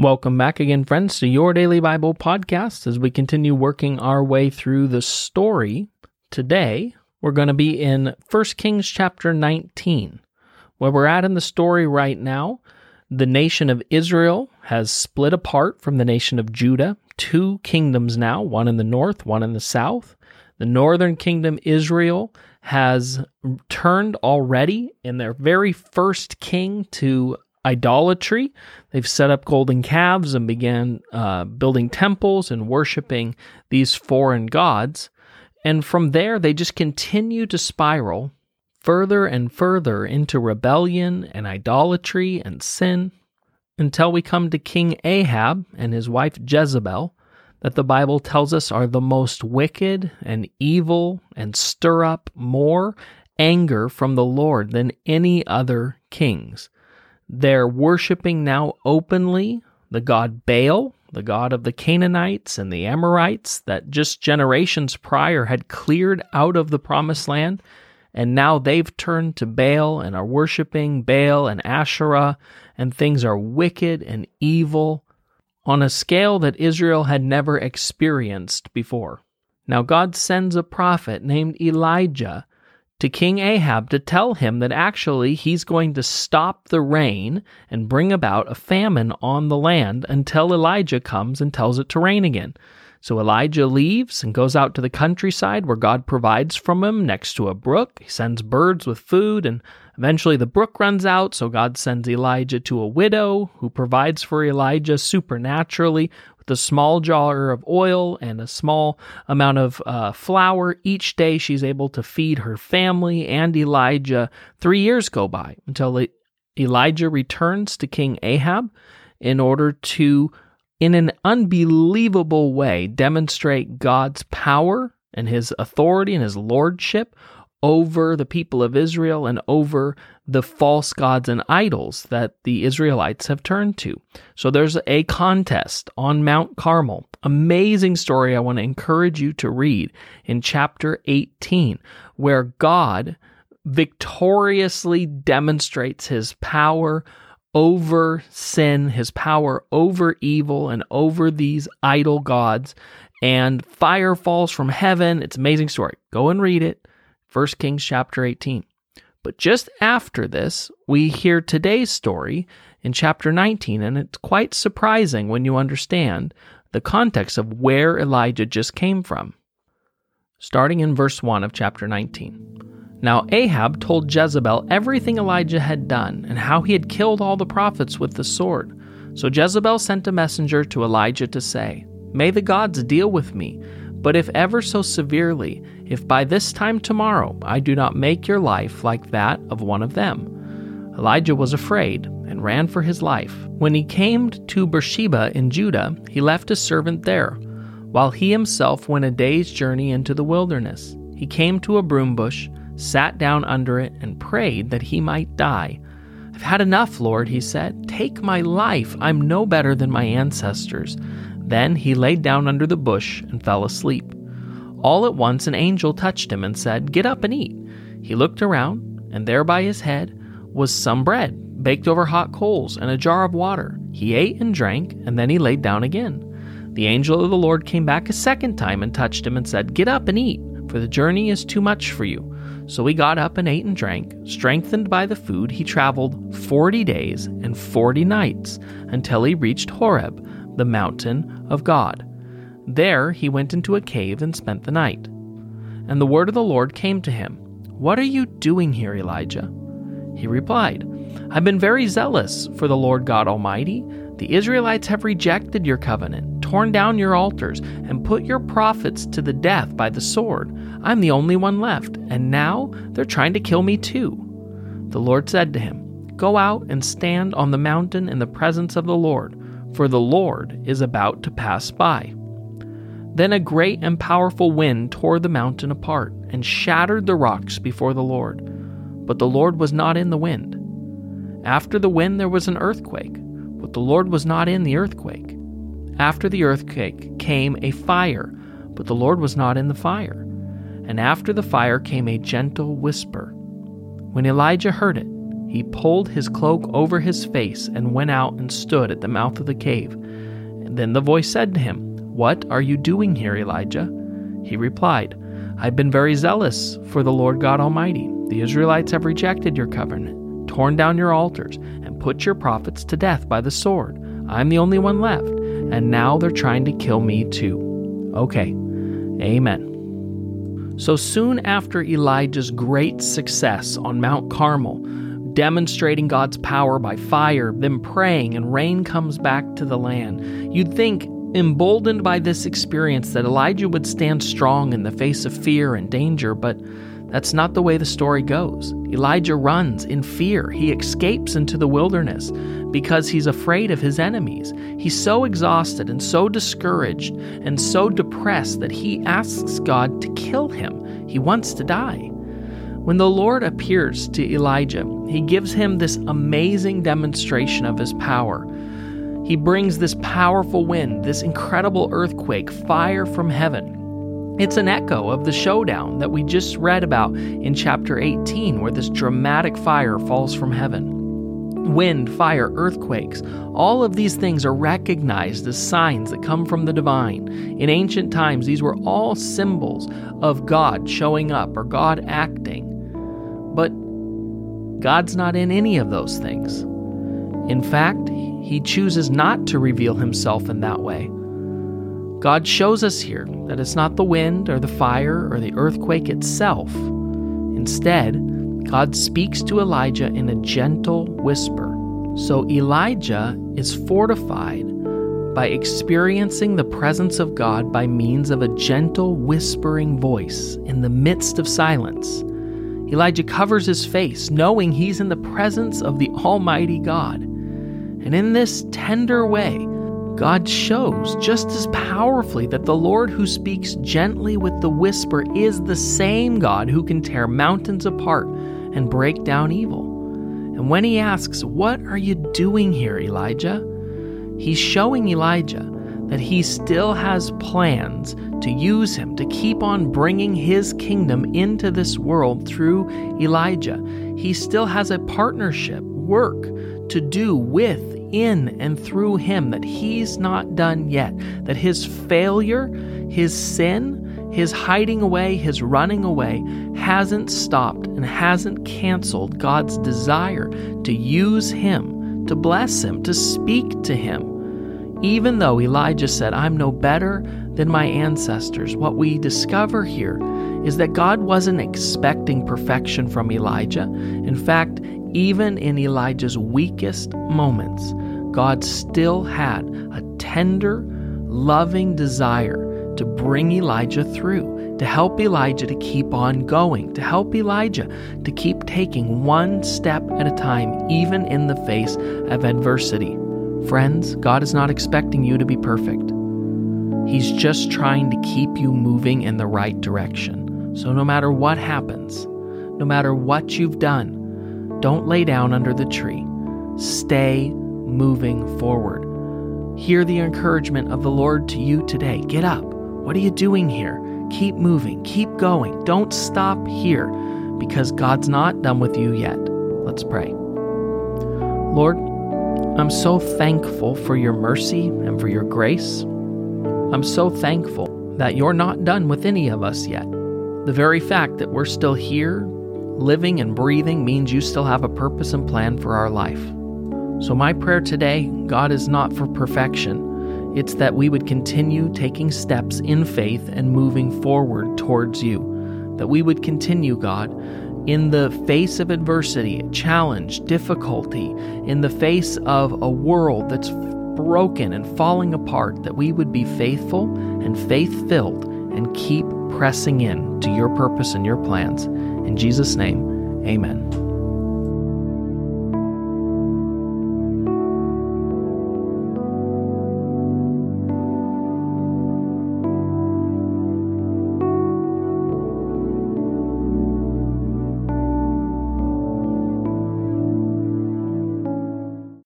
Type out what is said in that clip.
Welcome back again, friends, to your daily Bible podcast as we continue working our way through the story. Today, we're going to be in 1 Kings chapter 19. Where we're at in the story right now, the nation of Israel has split apart from the nation of Judah, two kingdoms now, one in the north, one in the south. The northern kingdom, Israel, has turned already in their very first king to idolatry. They've set up golden calves and began uh, building temples and worshiping these foreign gods. And from there, they just continue to spiral further and further into rebellion and idolatry and sin until we come to King Ahab and his wife Jezebel, that the Bible tells us are the most wicked and evil and stir up more anger from the Lord than any other kings. They're worshiping now openly the god Baal, the god of the Canaanites and the Amorites that just generations prior had cleared out of the promised land. And now they've turned to Baal and are worshiping Baal and Asherah, and things are wicked and evil on a scale that Israel had never experienced before. Now God sends a prophet named Elijah to King Ahab to tell him that actually he's going to stop the rain and bring about a famine on the land until Elijah comes and tells it to rain again. So Elijah leaves and goes out to the countryside where God provides from him next to a brook. He sends birds with food, and eventually the brook runs out. So God sends Elijah to a widow who provides for Elijah supernaturally with a small jar of oil and a small amount of uh, flour. Each day she's able to feed her family and Elijah. Three years go by until Elijah returns to King Ahab in order to in an unbelievable way, demonstrate God's power and his authority and his lordship over the people of Israel and over the false gods and idols that the Israelites have turned to. So there's a contest on Mount Carmel. Amazing story I want to encourage you to read in chapter 18, where God victoriously demonstrates his power over sin, his power over evil, and over these idol gods. And fire falls from heaven. It's amazing story. Go and read it. 1 Kings chapter 18. But just after this, we hear today's story in chapter 19, and it's quite surprising when you understand the context of where Elijah just came from. Starting in verse 1 of chapter 19. Now Ahab told Jezebel everything Elijah had done and how he had killed all the prophets with the sword. So Jezebel sent a messenger to Elijah to say, May the gods deal with me, but if ever so severely, if by this time tomorrow I do not make your life like that of one of them. Elijah was afraid and ran for his life. When he came to Beersheba in Judah, he left his servant there, while he himself went a day's journey into the wilderness. He came to a broom bush sat down under it, and prayed that he might die. I've had enough, Lord, he said. Take my life. I'm no better than my ancestors. Then he laid down under the bush and fell asleep. All at once an angel touched him and said, Get up and eat. He looked around, and there by his head was some bread, baked over hot coals, and a jar of water. He ate and drank, and then he laid down again. The angel of the Lord came back a second time and touched him and said, Get up and eat, for the journey is too much for you. So he got up and ate and drank. Strengthened by the food, he traveled 40 days and 40 nights until he reached Horeb, the mountain of God. There he went into a cave and spent the night. And the word of the Lord came to him What are you doing here, Elijah? He replied, I've been very zealous for the Lord God Almighty. The Israelites have rejected your covenant, torn down your altars, and put your prophets to the death by the sword. I'm the only one left, and now they're trying to kill me too. The Lord said to him, Go out and stand on the mountain in the presence of the Lord, for the Lord is about to pass by. Then a great and powerful wind tore the mountain apart and shattered the rocks before the Lord. But the Lord was not in the wind. After the wind, there was an earthquake but the Lord was not in the earthquake. After the earthquake came a fire, but the Lord was not in the fire. And after the fire came a gentle whisper. When Elijah heard it, he pulled his cloak over his face and went out and stood at the mouth of the cave. And then the voice said to him, What are you doing here, Elijah? He replied, I've been very zealous for the Lord God Almighty. The Israelites have rejected your covenant, torn down your altars, put your prophets to death by the sword. I'm the only one left, and now they're trying to kill me too. Okay, amen. So soon after Elijah's great success on Mount Carmel, demonstrating God's power by fire, then praying, and rain comes back to the land, you'd think, emboldened by this experience, that Elijah would stand strong in the face of fear and danger, but that's not the way the story goes. Elijah runs in fear. He escapes into the wilderness because he's afraid of his enemies. He's so exhausted and so discouraged and so depressed that he asks God to kill him. He wants to die. When the Lord appears to Elijah, he gives him this amazing demonstration of his power. He brings this powerful wind, this incredible earthquake, fire from heaven. It's an echo of the showdown that we just read about in chapter 18, where this dramatic fire falls from heaven. Wind, fire, earthquakes, all of these things are recognized as signs that come from the divine. In ancient times, these were all symbols of God showing up or God acting. But God's not in any of those things. In fact, He chooses not to reveal Himself in that way. God shows us here that it's not the wind or the fire or the earthquake itself. Instead, God speaks to Elijah in a gentle whisper. So Elijah is fortified by experiencing the presence of God by means of a gentle whispering voice in the midst of silence. Elijah covers his face, knowing he's in the presence of the Almighty God. And in this tender way, God shows just as powerfully that the Lord who speaks gently with the whisper is the same God who can tear mountains apart and break down evil. And when he asks, What are you doing here, Elijah? He's showing Elijah that he still has plans to use him to keep on bringing his kingdom into this world through Elijah. He still has a partnership, work to do with in and through him, that he's not done yet, that his failure, his sin, his hiding away, his running away hasn't stopped and hasn't canceled God's desire to use him, to bless him, to speak to him. Even though Elijah said, I'm no better than my ancestors, what we discover here is that God wasn't expecting perfection from Elijah. In fact, even in Elijah's weakest moments, God still had a tender, loving desire to bring Elijah through, to help Elijah to keep on going, to help Elijah to keep taking one step at a time, even in the face of adversity. Friends, God is not expecting you to be perfect. He's just trying to keep you moving in the right direction. So, no matter what happens, no matter what you've done, don't lay down under the tree. Stay moving forward. Hear the encouragement of the Lord to you today. Get up. What are you doing here? Keep moving. Keep going. Don't stop here because God's not done with you yet. Let's pray. Lord, I'm so thankful for your mercy and for your grace. I'm so thankful that you're not done with any of us yet. The very fact that we're still here living and breathing means you still have a purpose and plan for our life. So, my prayer today, God, is not for perfection. It's that we would continue taking steps in faith and moving forward towards you. That we would continue, God, in the face of adversity, challenge, difficulty, in the face of a world that's broken and falling apart, that we would be faithful and faith filled and keep pressing in to your purpose and your plans. In Jesus' name, amen.